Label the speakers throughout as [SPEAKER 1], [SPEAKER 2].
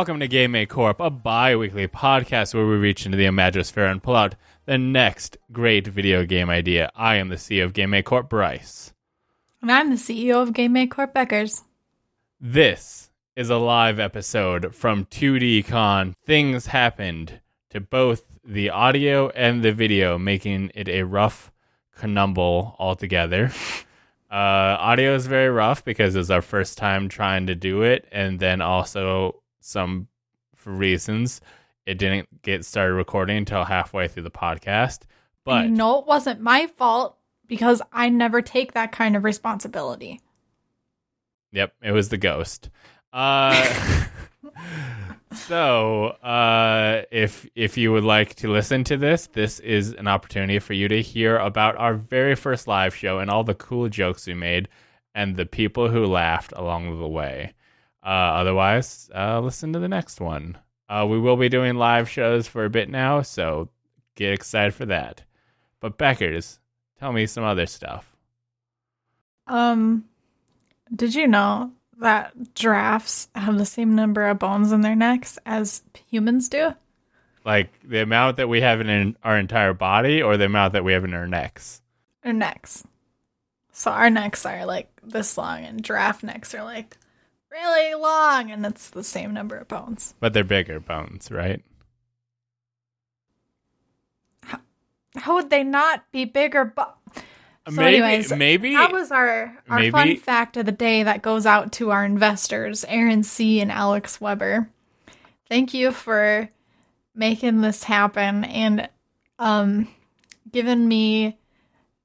[SPEAKER 1] welcome to Game Make Corp, a bi weekly podcast where we reach into the Imagosphere and pull out the next great video game idea. I am the CEO of Game Make Corp, Bryce.
[SPEAKER 2] And I'm the CEO of Game Make Corp Beckers.
[SPEAKER 1] This is a live episode from 2D Con. Things happened to both the audio and the video, making it a rough conumble altogether. Uh, audio is very rough because it's our first time trying to do it, and then also some reasons it didn't get started recording until halfway through the podcast. But
[SPEAKER 2] no, it wasn't my fault because I never take that kind of responsibility.
[SPEAKER 1] Yep, it was the ghost. Uh, so, uh, if if you would like to listen to this, this is an opportunity for you to hear about our very first live show and all the cool jokes we made and the people who laughed along the way. Uh, otherwise, uh, listen to the next one. Uh, we will be doing live shows for a bit now, so get excited for that. But Beckers, tell me some other stuff.
[SPEAKER 2] Um, did you know that giraffes have the same number of bones in their necks as humans do?
[SPEAKER 1] Like the amount that we have in our entire body, or the amount that we have in our necks.
[SPEAKER 2] Their necks. So our necks are like this long, and giraffe necks are like really long, and it's the same number of bones.
[SPEAKER 1] But they're bigger bones, right?
[SPEAKER 2] How how would they not be bigger? But so
[SPEAKER 1] maybe,
[SPEAKER 2] anyways,
[SPEAKER 1] maybe
[SPEAKER 2] that was our our
[SPEAKER 1] maybe-
[SPEAKER 2] fun fact of the day that goes out to our investors, Aaron C. and Alex Weber. Thank you for making this happen and um giving me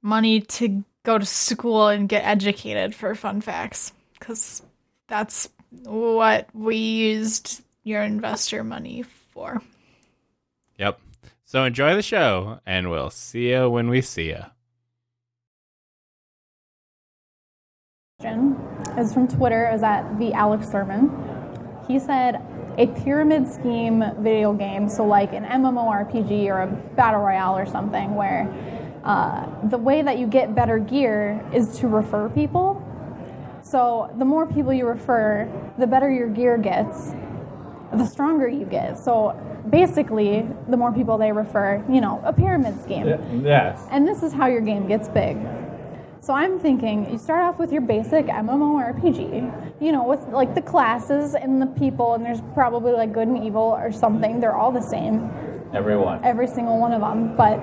[SPEAKER 2] money to go to school and get educated for fun facts because that's what we used your investor money for.
[SPEAKER 1] Yep. So enjoy the show, and we'll see you when we see you.
[SPEAKER 3] question is from Twitter, is at the Alex Sermon. He said a pyramid scheme video game, so like an MMORPG or a battle royale or something, where uh, the way that you get better gear is to refer people. So the more people you refer, the better your gear gets, the stronger you get. So basically, the more people they refer, you know, a pyramid scheme.
[SPEAKER 1] Yes.
[SPEAKER 3] And this is how your game gets big. So I'm thinking you start off with your basic MMORPG, you know, with like the classes and the people, and there's probably like good and evil or something. They're all the same,
[SPEAKER 1] Everyone.
[SPEAKER 3] every single one of them. But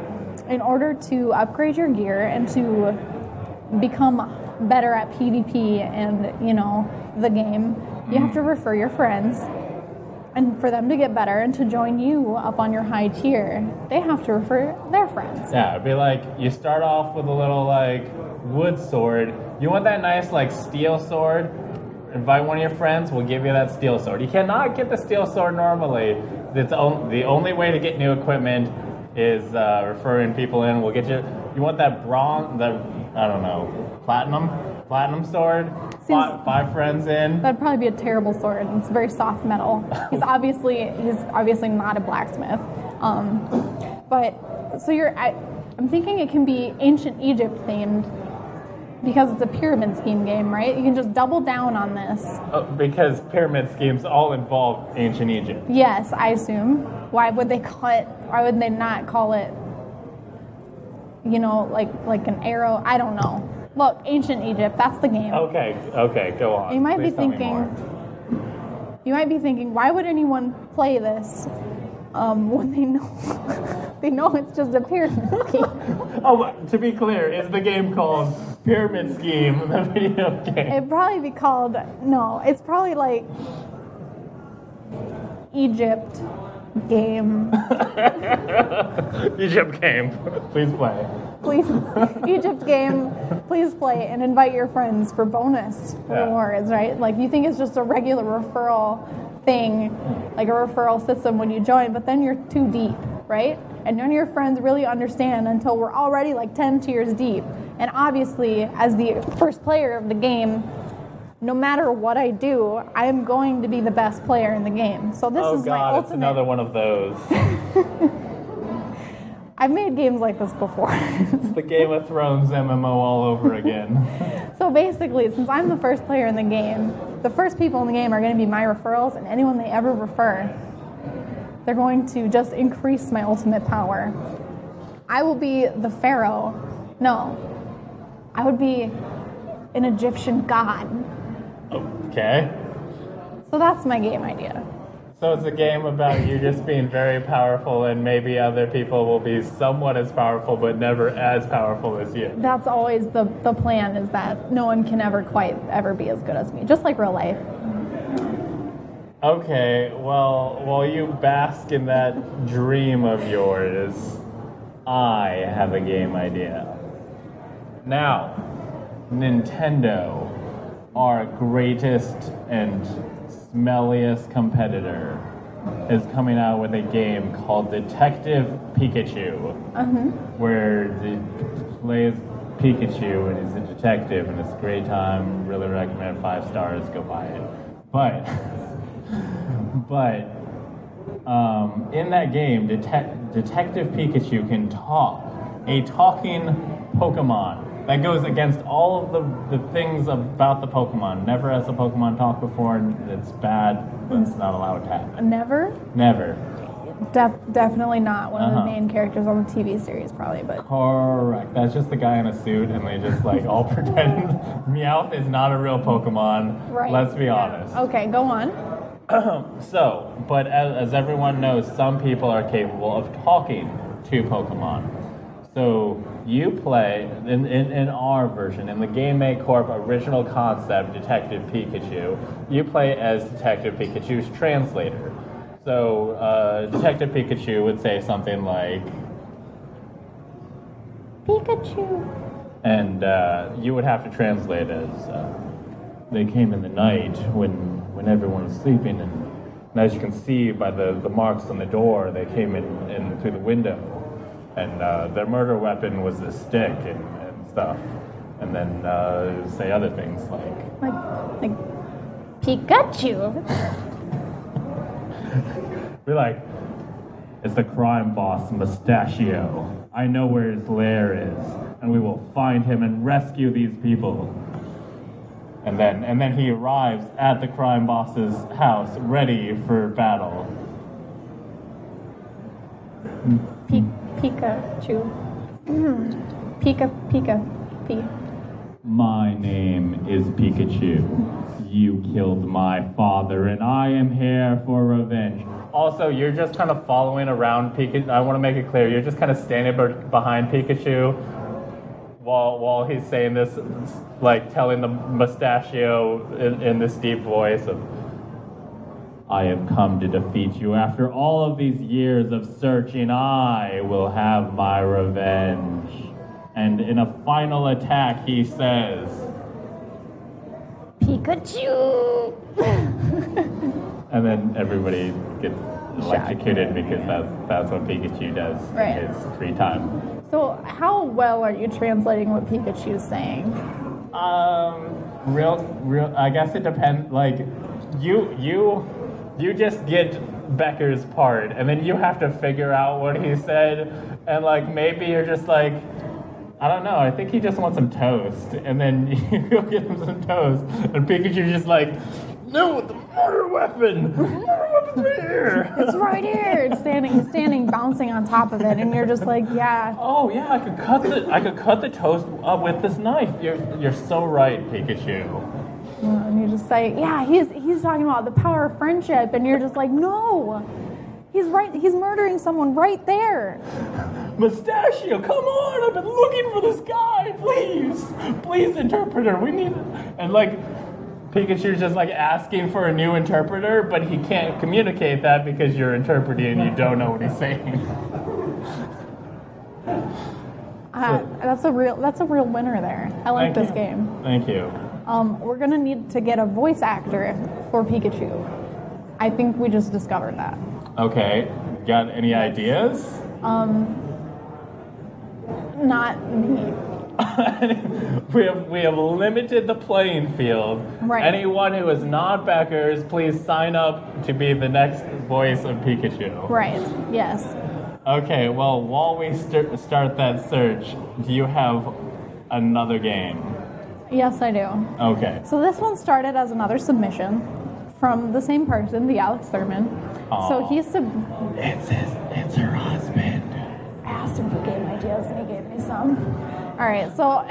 [SPEAKER 3] in order to upgrade your gear and to become better at PvP and, you know, the game, you have to refer your friends. And for them to get better and to join you up on your high tier, they have to refer their friends.
[SPEAKER 1] Yeah, it'd be like you start off with a little like wood sword. You want that nice like steel sword? Invite one of your friends. We'll give you that steel sword. You cannot get the steel sword normally. It's on, the only way to get new equipment is uh, referring people in. We'll get you. You want that bronze? The I don't know, platinum, platinum sword.
[SPEAKER 3] Seems-
[SPEAKER 1] five friends in.
[SPEAKER 3] That'd probably be a terrible sword. It's very soft metal. He's obviously he's obviously not a blacksmith. Um, but so you're I, I'm thinking it can be ancient Egypt themed because it's a pyramid scheme game, right? You can just double down on this.
[SPEAKER 1] Oh, because pyramid schemes all involve ancient Egypt.
[SPEAKER 3] Yes, I assume. Why would they call it? Why would they not call it? You know, like like an arrow. I don't know. Look, ancient Egypt. That's the game.
[SPEAKER 1] Okay, okay, go on.
[SPEAKER 3] You might
[SPEAKER 1] Please
[SPEAKER 3] be thinking, you might be thinking, why would anyone play this um, when they know they know it's just a pyramid scheme?
[SPEAKER 1] Oh, to be clear, is the game called Pyramid Scheme, the video game?
[SPEAKER 3] It'd probably be called no. It's probably like Egypt game.
[SPEAKER 1] Egypt game. Please play.
[SPEAKER 3] Please, Egypt game. Please play and invite your friends for bonus
[SPEAKER 1] Yeah.
[SPEAKER 3] rewards. Right? Like you think it's just a regular referral thing, like a referral system when you join, but then you're too deep, right? And none of your friends really understand until we're already like 10 tiers deep. And obviously, as the first player of the game, no matter what I do, I am going to be the best player in the game. So this
[SPEAKER 1] Oh
[SPEAKER 3] is my
[SPEAKER 1] god, it's another one of those.
[SPEAKER 3] I've made games like this before.
[SPEAKER 1] It's the Game of Thrones MMO all over again.
[SPEAKER 3] so So basically, since I'm the first player in the game, the first people in the game are going to be my referrals, and anyone they ever refer, they're going to just increase my ultimate power. I will be the pharaoh. No, I would be an Egyptian god.
[SPEAKER 1] Okay.
[SPEAKER 3] So that's my game idea.
[SPEAKER 1] So it's a game about you just being very powerful, and maybe other people will be somewhat as powerful, but never as powerful as you.
[SPEAKER 3] That's always the, the plan is that no one can ever quite ever be as good as me, just like real life.
[SPEAKER 1] Okay, well, while you bask in that dream of yours, I have a game idea. Now, Nintendo, our greatest and smelliest competitor, is coming out with a game called Detective Pikachu, where the plays Pikachu and he's a detective and it's a great time. Really recommend five stars. Go buy it. But but um, in that game, Detec- Detective Pikachu can talk, a talking Pokemon that goes against all of the, the things about the Pokemon. Never has a Pokemon talk before, and it's bad. It's not allowed to happen.
[SPEAKER 3] Never,
[SPEAKER 1] Never.
[SPEAKER 3] Def- definitely not one of
[SPEAKER 1] Uh-huh.
[SPEAKER 3] the main characters on the TV series, probably. But
[SPEAKER 1] Correct. That's just the guy in a suit, and they just like all pretend Meowth is not a real Pokemon.
[SPEAKER 3] right.
[SPEAKER 1] Let's be
[SPEAKER 3] Yeah.
[SPEAKER 1] honest.
[SPEAKER 3] Okay, go on.
[SPEAKER 1] So, but as, as everyone knows, some people are capable of talking to Pokemon. So you play in, in, in our version, in the Game Make Corp original concept, Detective Pikachu. You play as Detective Pikachu's translator. So uh, Detective Pikachu would say something like,
[SPEAKER 3] Pikachu.
[SPEAKER 1] and uh, you would have to translate as uh, they came in the night when when everyone was sleeping and, and as you can see by the, the marks on the door they came in, in through the window and uh, their murder weapon was the stick and, and stuff and then uh, say other things like
[SPEAKER 3] Like, like Pikachu.
[SPEAKER 1] Be like, it's the crime boss, Mustachio. I know where his lair is, and we will find him and rescue these people. And then, and then he arrives at the crime boss's house, ready for battle.
[SPEAKER 3] Pi- Pikachu. Hmm. Pika, Pika, P.
[SPEAKER 1] My name is Pikachu. You killed my father, and I am here for revenge. Also, you're just kind of following around Pikachu. I want to make it clear, you're just kind of standing be- behind Pikachu while while he's saying this, like telling the mustachio in, in this deep voice of. I have come to defeat you. After all of these years of searching, I will have my revenge. And in a final attack, he says,
[SPEAKER 3] Pikachu.
[SPEAKER 1] and then everybody gets electrocuted because that's that's what Pikachu does
[SPEAKER 3] Right.
[SPEAKER 1] in his free time.
[SPEAKER 3] So, how well are you translating what Pikachu's saying?
[SPEAKER 1] Um, real, real. I guess it depends. Like, you, you, you just get Becker's part, and then you have to figure out what he said, and like maybe you're just like. I don't know. I think he just wants some toast, and then you go get him some toast, and Pikachu's just like, "No, the murder weapon! The murder weapon's right here!"
[SPEAKER 3] It's right here, standing, standing, bouncing on top of it, and you're just like, yeah.
[SPEAKER 1] Oh yeah, I could cut the I could cut the toast uh, with this knife. You're you're so right, Pikachu.
[SPEAKER 3] And you just say, yeah, he's he's talking about the power of friendship, and you're just like, no, he's right, he's murdering someone right there.
[SPEAKER 1] Mustachio, come on! I've been looking for this guy. Please, please, interpreter. We need. And like, Pikachu's just like asking for a new interpreter, but he can't communicate that because you're interpreting and you don't know what he's saying.
[SPEAKER 3] Uh, that's a real that's a real winner there. I like this
[SPEAKER 1] you.
[SPEAKER 3] game.
[SPEAKER 1] Thank you.
[SPEAKER 3] Um, we're gonna need to get a voice actor for Pikachu. I think we just discovered that.
[SPEAKER 1] Okay, got any ideas?
[SPEAKER 3] Um, Not me.
[SPEAKER 1] we have we have limited the playing field.
[SPEAKER 3] Right.
[SPEAKER 1] Anyone who is not Beckers, please sign up to be the next voice of Pikachu.
[SPEAKER 3] Right. Yes.
[SPEAKER 1] Okay. Well, while we st- start that search, do you have another game?
[SPEAKER 3] Yes, I do.
[SPEAKER 1] Okay.
[SPEAKER 3] So this one started as another submission from the same person, the Alex Thurman. So
[SPEAKER 1] Aw.
[SPEAKER 3] he sub-
[SPEAKER 1] It's his, it's her husband.
[SPEAKER 3] I asked him for game ideas and he gave me some. All right, so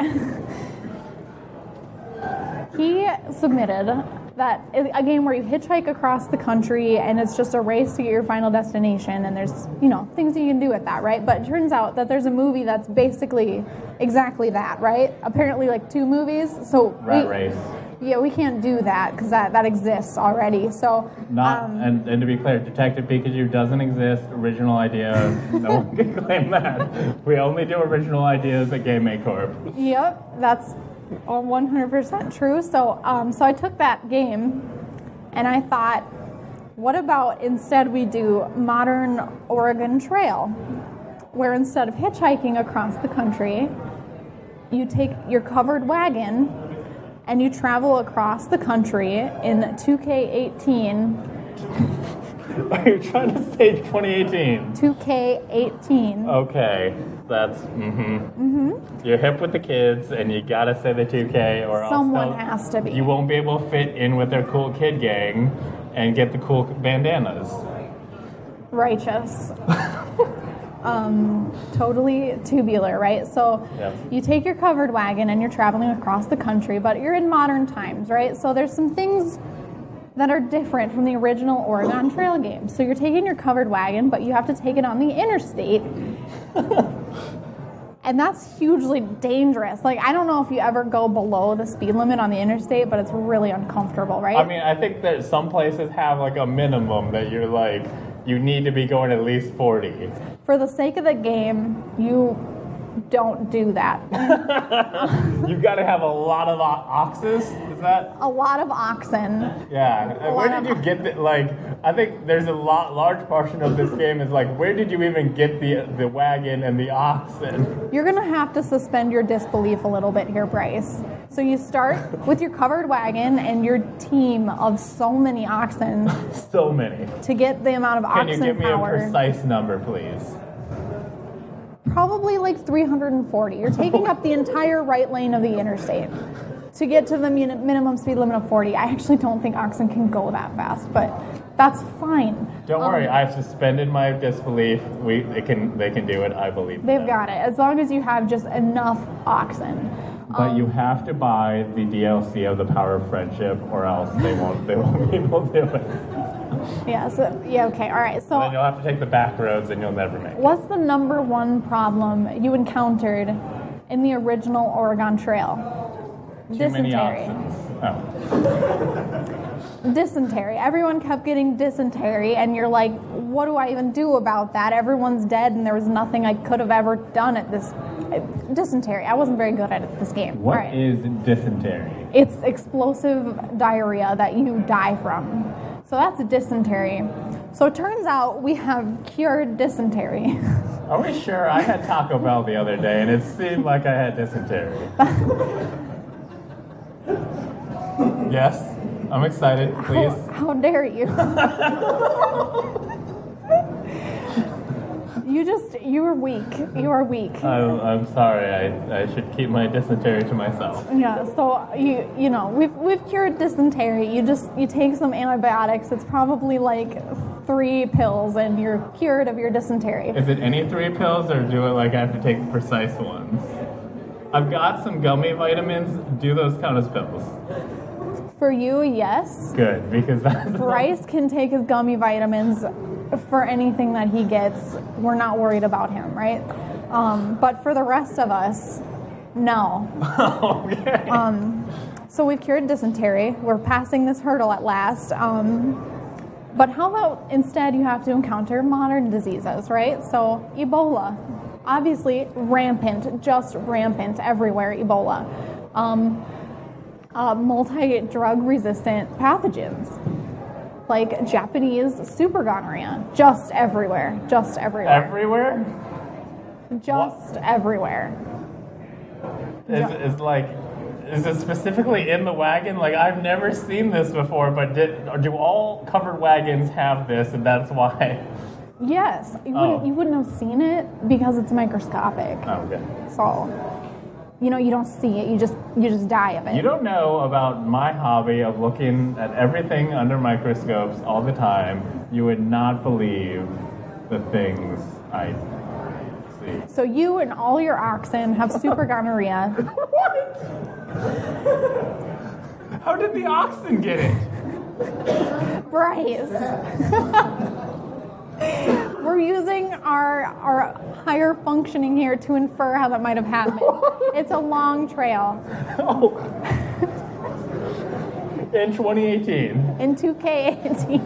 [SPEAKER 3] he submitted that a game where you hitchhike across the country and it's just a race to get your final destination and there's you know things you can do with that right but it turns out that there's a movie that's basically exactly that right apparently like two movies so
[SPEAKER 1] Rat
[SPEAKER 3] we-
[SPEAKER 1] race.
[SPEAKER 3] yeah we can't do that because that, that exists already so
[SPEAKER 1] Not
[SPEAKER 3] um,
[SPEAKER 1] and, and to be clear, Detective Pikachu doesn't exist. Original idea. no one can claim that. We only do original ideas at Game Make Corp.
[SPEAKER 3] Yep, that's all 100% true. So, um, so I took that game, and I thought, what about instead we do modern Oregon Trail, where instead of hitchhiking across the country, you take your covered wagon and you travel across the country in 2K18.
[SPEAKER 1] Are you trying to say 2018?
[SPEAKER 3] 2K18.
[SPEAKER 1] Okay, that's mm-hmm. Mm-hmm. You're hip with the kids, and you gotta say the 2K, or
[SPEAKER 3] Someone
[SPEAKER 1] else
[SPEAKER 3] has to be.
[SPEAKER 1] You won't be able to fit in with their cool kid gang and get the cool bandanas.
[SPEAKER 3] righteous. um, totally tubular, right? So
[SPEAKER 1] Yep.
[SPEAKER 3] you take your covered wagon and you're traveling across the country, but you're in modern times, right? So there's some things that are different from the original Oregon Trail game. So you're taking your covered wagon, but you have to take it on the interstate. and that's hugely dangerous. Like I don't know if you ever go below the speed limit on the interstate, but it's really uncomfortable, right?
[SPEAKER 1] I mean, I think that some places have like a minimum that you're like, you need to be going at least 40.
[SPEAKER 3] For the sake of the game, you don't do that.
[SPEAKER 1] You've gotta have a lot of oxes. Is that?
[SPEAKER 3] a lot of oxen.
[SPEAKER 1] Yeah.
[SPEAKER 3] A
[SPEAKER 1] Where did you get the like? I think there's a lot, large portion of this game is like, where did you even get the the wagon and the oxen?
[SPEAKER 3] You're gonna have to suspend your disbelief a little bit here, Bryce. So you start with your covered wagon and your team of so many oxen
[SPEAKER 1] So many.
[SPEAKER 3] to get the amount of oxen. power.
[SPEAKER 1] Can you give me
[SPEAKER 3] power.
[SPEAKER 1] a precise number, please?
[SPEAKER 3] Probably like 340. You're taking up the entire right lane of the interstate to get to the minimum speed limit of 40. I actually don't think oxen can go that fast, but that's fine.
[SPEAKER 1] Don't
[SPEAKER 3] Um,
[SPEAKER 1] worry, I've suspended my disbelief. We they can they can do it. I believe
[SPEAKER 3] They've
[SPEAKER 1] them.
[SPEAKER 3] got it as long as you have just enough oxen.
[SPEAKER 1] But you have to buy the DLC of the Power of Friendship, or else they won't they won't be able to do it.
[SPEAKER 3] Yeah. So yeah. Okay. All right. So.
[SPEAKER 1] then you'll have to take the back roads, and you'll never make it.
[SPEAKER 3] What's the number one problem you encountered in the original Oregon Trail?
[SPEAKER 1] Too many
[SPEAKER 3] dysentery.
[SPEAKER 1] options. Oh.
[SPEAKER 3] Dysentery. Everyone kept getting dysentery, and you're like, what do I even do about that? Everyone's dead, and there was nothing I could have ever done at this. Uh, dysentery. I wasn't very good at this game.
[SPEAKER 1] What
[SPEAKER 3] right.
[SPEAKER 1] is dysentery?
[SPEAKER 3] It's explosive diarrhea that you die from. So that's dysentery. So it turns out we have cured dysentery.
[SPEAKER 1] Are we sure? I had Taco Bell the other day, and it seemed like I had dysentery. yes, I'm excited. Please.
[SPEAKER 3] How dare you? you just, you are weak. You are weak.
[SPEAKER 1] I'm, I'm sorry. I, I should keep my dysentery to myself.
[SPEAKER 3] Yeah, so you you know we've we've cured dysentery. You just you take some antibiotics. It's probably like three pills, and you're cured of your dysentery.
[SPEAKER 1] Is it any three pills, or do it like I have to take the precise ones? I've got some gummy vitamins. Do those count as pills?
[SPEAKER 3] For you, yes.
[SPEAKER 1] Good, because that's
[SPEAKER 3] Bryce can take his gummy vitamins for anything that he gets. We're not worried about him, right? Um, but for the rest of us, no.
[SPEAKER 1] okay.
[SPEAKER 3] Um, so we've cured dysentery. We're passing this hurdle at last. Um, but how about instead you have to encounter modern diseases, right? So Ebola, obviously rampant, just rampant everywhere. Ebola, um, uh, multi-drug resistant pathogens like Japanese super gonorrhea, just everywhere, just everywhere,
[SPEAKER 1] Everywhere?
[SPEAKER 3] just everywhere.
[SPEAKER 1] Is, is like, is it specifically in the wagon? Like, I've never seen this before, but did, do all covered wagons have this, and that's why?
[SPEAKER 3] Yes, you
[SPEAKER 1] Oh.
[SPEAKER 3] wouldn't, you wouldn't have seen it because it's microscopic.
[SPEAKER 1] Oh, okay.
[SPEAKER 3] So, you know, you don't see it. You just you just die of it.
[SPEAKER 1] You don't know about my hobby of looking at everything under microscopes all the time. You would not believe the things I see.
[SPEAKER 3] so you and all your oxen have super gonorrhea.
[SPEAKER 1] what How did the oxen get it?
[SPEAKER 3] Bryce. We're using our our higher functioning here to infer how that might have happened. It's a long trail.
[SPEAKER 1] Oh. In 2018,
[SPEAKER 3] In 2K18.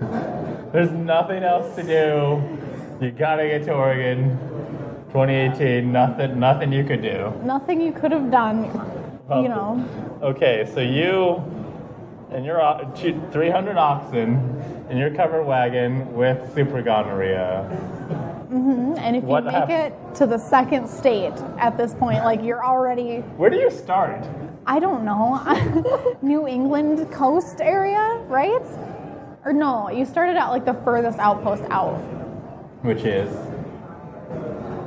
[SPEAKER 1] there's nothing else to do. You gotta get to Oregon. 2018, nothing, nothing you could do.
[SPEAKER 3] Nothing you could have done, you know.
[SPEAKER 1] Okay, so you and your o- two- 300 oxen in your covered wagon with super gonorrhea.
[SPEAKER 3] Mm-hmm, and if you make
[SPEAKER 1] hap-
[SPEAKER 3] it to the second state at this point, like you're already,
[SPEAKER 1] Where do you start?
[SPEAKER 3] I don't know, New England coast area, right? Or no, you started at like the furthest outpost out.
[SPEAKER 1] Which is?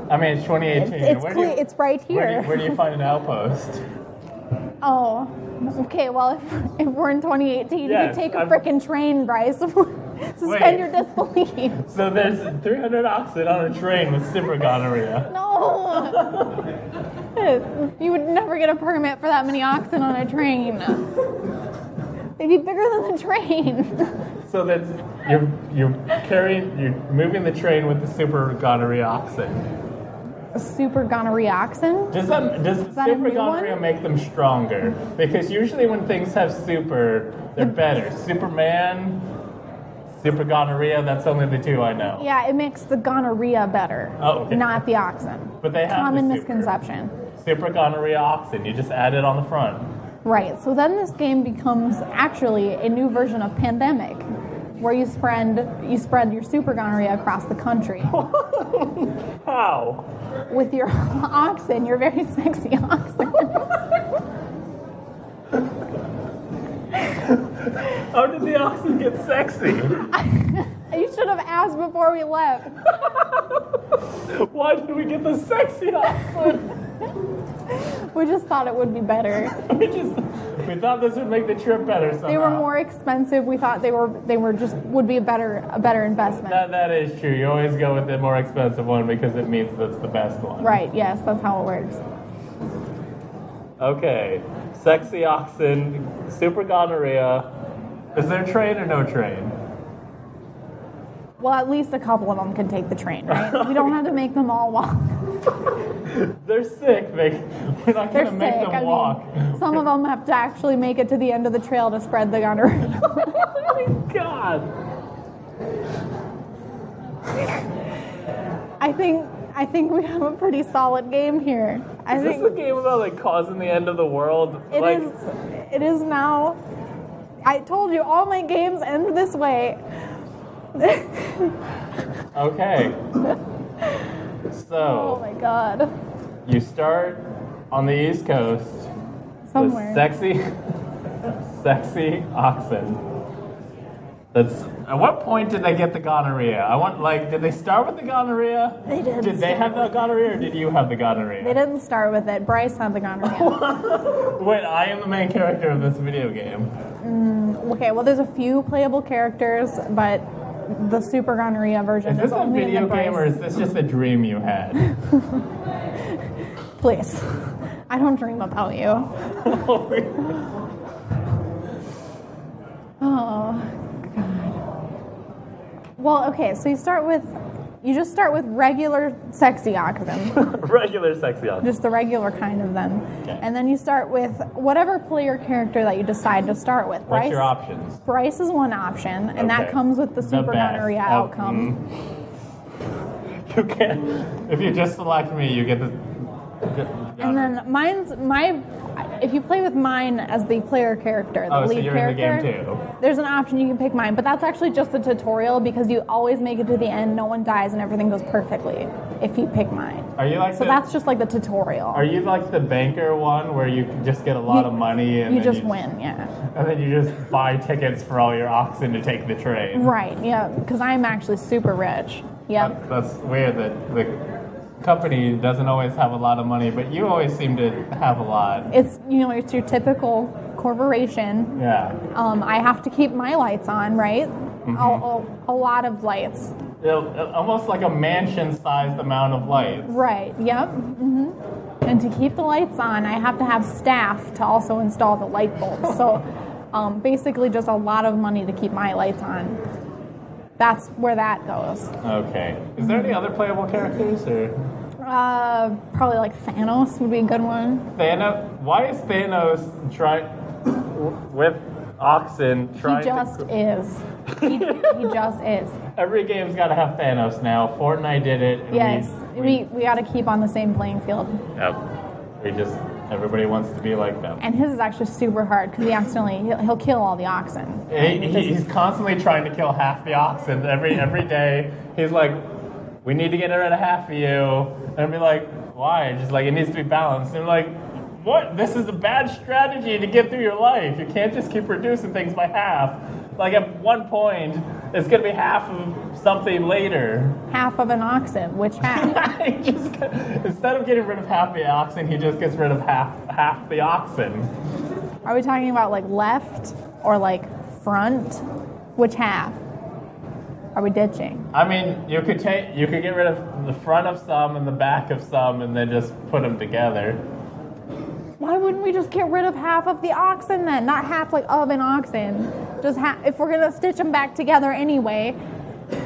[SPEAKER 1] I mean, it's 2018.
[SPEAKER 3] It's, it's, cle-
[SPEAKER 1] you,
[SPEAKER 3] it's right
[SPEAKER 1] where, do
[SPEAKER 3] here.
[SPEAKER 1] you, where do you find an outpost?
[SPEAKER 3] Oh, okay. Well, if, if we're in 2018,
[SPEAKER 1] Yes,
[SPEAKER 3] you take a freaking train, Bryce. Suspend
[SPEAKER 1] Wait.
[SPEAKER 3] your disbelief.
[SPEAKER 1] So there's 300 oxen on a train with super gonorrhea.
[SPEAKER 3] No. you would never get a permit for that many oxen on a train. They'd be bigger than the train.
[SPEAKER 1] So that's you're you're carrying you're moving the train with the super gonorrhea oxen.
[SPEAKER 3] Super gonorrhea oxen.
[SPEAKER 1] Does that does the
[SPEAKER 3] that
[SPEAKER 1] super gonorrhea
[SPEAKER 3] one?
[SPEAKER 1] make them stronger? Because usually when things have super, they're better. Superman, super gonorrhea. That's only the two I know.
[SPEAKER 3] Yeah, it makes the gonorrhea better,
[SPEAKER 1] Oh, okay.
[SPEAKER 3] not the oxen.
[SPEAKER 1] But they have the
[SPEAKER 3] Common
[SPEAKER 1] super.
[SPEAKER 3] misconception.
[SPEAKER 1] Super gonorrhea oxen. You just add it on the front.
[SPEAKER 3] Right. So then this game becomes actually a new version of Pandemic, where you spread you spread your super gonorrhea across the country
[SPEAKER 1] How?
[SPEAKER 3] with your oxen, your very sexy oxen.
[SPEAKER 1] How did the oxen get sexy?
[SPEAKER 3] you should have asked before we left.
[SPEAKER 1] Why did we get the sexy oxen?
[SPEAKER 3] We just thought it would be better.
[SPEAKER 1] We just we thought this would make the trip better somehow.
[SPEAKER 3] They were more expensive. We thought they were they were just would be a better a better investment.
[SPEAKER 1] That, that is true. You always go with the more expensive one because it means that's the best one.
[SPEAKER 3] Right. Yes, that's how it works.
[SPEAKER 1] Okay. Sexy oxen, super gonorrhea. Is there train or no train?
[SPEAKER 3] Well, at least a couple of them can take the train, right? we don't have to make them all walk.
[SPEAKER 1] They're sick. They, we're not gonna make
[SPEAKER 3] sick.
[SPEAKER 1] them
[SPEAKER 3] I
[SPEAKER 1] walk.
[SPEAKER 3] mean, some of them have to actually make it to the end of the trail to spread the gonorrhea.
[SPEAKER 1] oh my god.
[SPEAKER 3] I think I think we have a pretty solid game here. I
[SPEAKER 1] Is this
[SPEAKER 3] think
[SPEAKER 1] a game about like causing the end of the world?
[SPEAKER 3] it
[SPEAKER 1] like,
[SPEAKER 3] is. It is now. I told you all my games end this way.
[SPEAKER 1] Okay.
[SPEAKER 3] Oh my god.
[SPEAKER 1] you start on the East Coast
[SPEAKER 3] Somewhere.
[SPEAKER 1] with sexy, sexy oxen. That's. At what point did they get the gonorrhea? I want like, did they start with the gonorrhea?
[SPEAKER 3] They didn't
[SPEAKER 1] Did they have the gonorrhea, or did you have the gonorrhea?
[SPEAKER 3] They didn't start with it. Bryce had the gonorrhea.
[SPEAKER 1] Wait, I am the main character of this video game.
[SPEAKER 3] Mm, okay, well, there's a few playable characters, but the super gonorrhea version
[SPEAKER 1] Is this a
[SPEAKER 3] only in
[SPEAKER 1] video game, or is this just a dream you had?
[SPEAKER 3] Please, I don't dream about you. Oh, God. Well, okay, so you start with, you just start with regular sexy oxen,
[SPEAKER 1] Regular sexy oxen.
[SPEAKER 3] just the regular kind of them.
[SPEAKER 1] Okay.
[SPEAKER 3] And then you start with whatever player character that you decide to start with.
[SPEAKER 1] What's your options?
[SPEAKER 3] Bryce is one option, and that comes with the
[SPEAKER 1] The
[SPEAKER 3] super
[SPEAKER 1] Oh,
[SPEAKER 3] outcome.
[SPEAKER 1] You can't. If you just select me, you get the.
[SPEAKER 3] And then mine's my. If you play with mine as the player character, the
[SPEAKER 1] Oh, so
[SPEAKER 3] lead
[SPEAKER 1] you're in the
[SPEAKER 3] character,
[SPEAKER 1] game too.
[SPEAKER 3] there's an option you can pick mine, but that's actually just a tutorial because you always make it to the end, no one dies, and everything goes perfectly if you pick mine.
[SPEAKER 1] Are you like
[SPEAKER 3] So
[SPEAKER 1] the,
[SPEAKER 3] that's just like the tutorial.
[SPEAKER 1] Are you like the banker one where you just get a lot
[SPEAKER 3] You-
[SPEAKER 1] of money and
[SPEAKER 3] you just win, yeah.
[SPEAKER 1] and then you just buy tickets for all your oxen to take the train?
[SPEAKER 3] Right, yeah, because I'm actually super rich. Yeah.
[SPEAKER 1] That- That's weird that the company doesn't always have a lot of money, but you always seem to have a lot.
[SPEAKER 3] It's you know it's your typical corporation.
[SPEAKER 1] Yeah.
[SPEAKER 3] Um, I have to keep my lights on, right?
[SPEAKER 1] Mm-hmm.
[SPEAKER 3] A, a, a lot of lights.
[SPEAKER 1] It- almost like a mansion-sized amount of lights.
[SPEAKER 3] Right. Yep. hmm And to keep the lights on, I have to have staff to also install the light bulbs. So, um, basically, just a lot of money to keep my lights on. That's where that goes.
[SPEAKER 1] Okay. Is there any other playable characters or
[SPEAKER 3] Uh, probably like Thanos would be a good one.
[SPEAKER 1] Thanos? Why is Thanos trying with oxen trying?
[SPEAKER 3] He just
[SPEAKER 1] to?
[SPEAKER 3] is. He, he just is.
[SPEAKER 1] Every game's got to have Thanos now. Fortnite did it.
[SPEAKER 3] Yes.
[SPEAKER 1] We,
[SPEAKER 3] We we got to keep on the same playing field.
[SPEAKER 1] Yep. We just everybody wants to be like them.
[SPEAKER 3] And his is actually super hard because he accidentally he'll, he'll kill all the oxen.
[SPEAKER 1] He, he- he's constantly trying to kill half the oxen every every day. He's like, "We need to get rid of half of you," and I'd be like, "Why?" Just like it needs to be balanced. And like, "What? This is a bad strategy to get through your life. You can't just keep reducing things by half. Like at one point, it's gonna be half of something later."
[SPEAKER 3] half of an oxen, which half?
[SPEAKER 1] he just instead of getting rid of half the oxen, he just gets rid of half half the oxen.
[SPEAKER 3] Are we talking about like left or like front? Which half? Are we ditching?
[SPEAKER 1] I mean, you could take, you could get rid of the front of some and the back of some, and then just put them together.
[SPEAKER 3] Why wouldn't we just get rid of half of the oxen then? Not half like of an oxen. Just ha- if we're gonna stitch them back together anyway.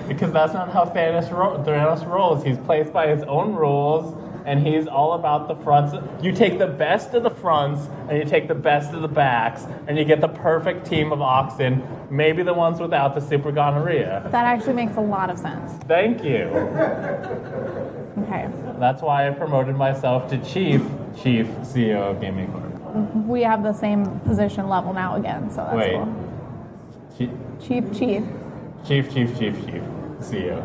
[SPEAKER 1] Because that's not how Thanos, ro- Thanos rolls. He's placed by his own rules, and he's all about the fronts. You take the best of the fronts, and you take the best of the backs, and you get the perfect team of oxen. Maybe the ones without the super gonorrhea.
[SPEAKER 3] That actually makes a lot of sense.
[SPEAKER 1] Thank you.
[SPEAKER 3] Okay.
[SPEAKER 1] That's why I promoted myself to chief, chief CEO of Gaming Corp.
[SPEAKER 3] We have the same position level now again, so that's
[SPEAKER 1] Wait.
[SPEAKER 3] cool.
[SPEAKER 1] Chief,
[SPEAKER 3] Chief, chief.
[SPEAKER 1] Chief, chief, chief, chief, CEO.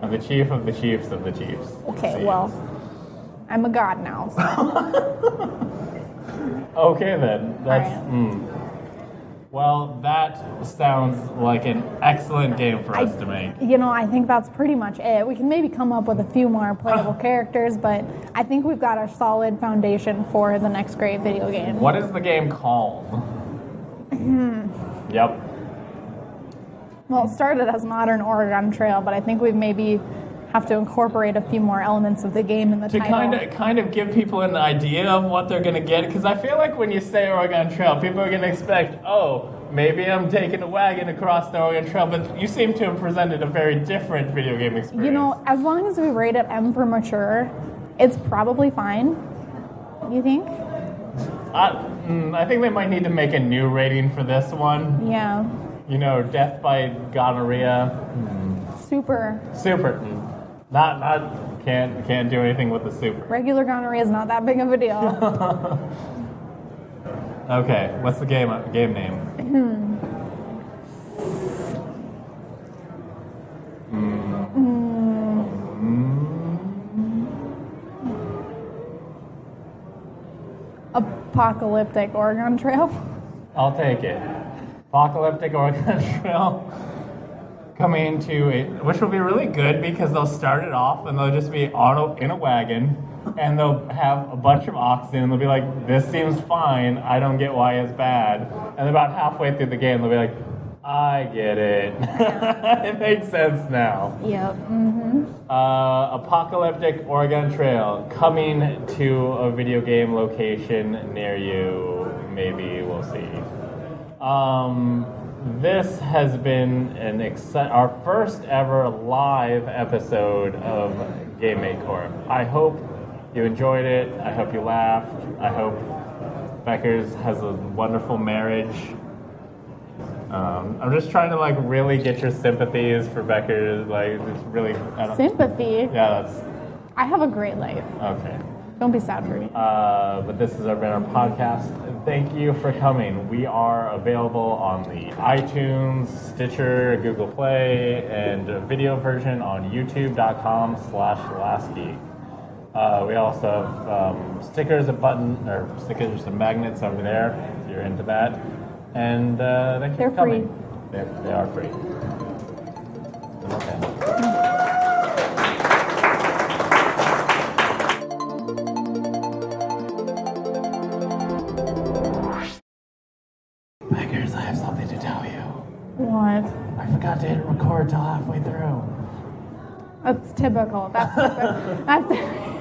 [SPEAKER 1] I'm the chief of the chiefs of the chiefs.
[SPEAKER 3] Okay,
[SPEAKER 1] CEOs.
[SPEAKER 3] well, I'm a god now. So.
[SPEAKER 1] Okay then. That's.
[SPEAKER 3] Alright.
[SPEAKER 1] mm. Well, that sounds like an excellent game for us to make.
[SPEAKER 3] You know, I think that's pretty much it. We can maybe come up with a few more playable characters, but I think we've got a solid foundation for the next great video game.
[SPEAKER 1] What is the game called? yep.
[SPEAKER 3] Well, it started as Modern Oregon Trail, but I think we've maybe have to incorporate a few more elements of the game in the
[SPEAKER 1] To
[SPEAKER 3] title.
[SPEAKER 1] kind of kind of give people an idea of what they're gonna get, because I feel like when you say Oregon Trail, people are gonna expect, oh, maybe I'm taking a wagon across the Oregon Trail, but you seem to have presented a very different video game experience.
[SPEAKER 3] You know, as long as we rate it M for mature, it's probably fine. You think?
[SPEAKER 1] I, mm, I think they might need to make a new rating for this one.
[SPEAKER 3] Yeah.
[SPEAKER 1] You know, death by gonorrhea,
[SPEAKER 3] Super.
[SPEAKER 1] super. mm, Not not can't can't do anything with the super.
[SPEAKER 3] Regular gonorrhea is not that big of a deal.
[SPEAKER 1] Okay, what's the game game name? Hmm. Hmm.
[SPEAKER 3] Apocalyptic Oregon Trail.
[SPEAKER 1] I'll take it. Apocalyptic Oregon Trail coming to a, which will be really good because they'll start it off and they'll just be on a, in a wagon and they'll have a bunch of oxen and they'll be like, this seems fine. I don't get why it's bad. And about halfway through the game, they'll be like, I get it. it makes sense now.
[SPEAKER 3] Yep. hmm
[SPEAKER 1] Uh, Apocalyptic Oregon Trail coming to a video game location near you. Maybe we'll see. Um, this has been an exci- our first ever live episode of Game Corp. I hope you enjoyed it. I hope you laughed. I hope Beckers has a wonderful marriage. Um, I'm just trying to like really get your sympathies for Beckers. Like it's really I don't,
[SPEAKER 3] Sympathy.
[SPEAKER 1] yeah, that's
[SPEAKER 3] I have a great life.
[SPEAKER 1] okay.
[SPEAKER 3] Don't be sad for me.
[SPEAKER 1] Uh, but this has been our podcast. Thank you for coming. We are available on the iTunes, Stitcher, Google Play, and a video version on youtube.com slash Lasky. Uh, we also have um, stickers and button or stickers and magnets over there if you're into that. And uh, thank you
[SPEAKER 3] They're
[SPEAKER 1] for coming.
[SPEAKER 3] free.
[SPEAKER 1] They're, they are free.
[SPEAKER 3] That's typical. That's typical. That's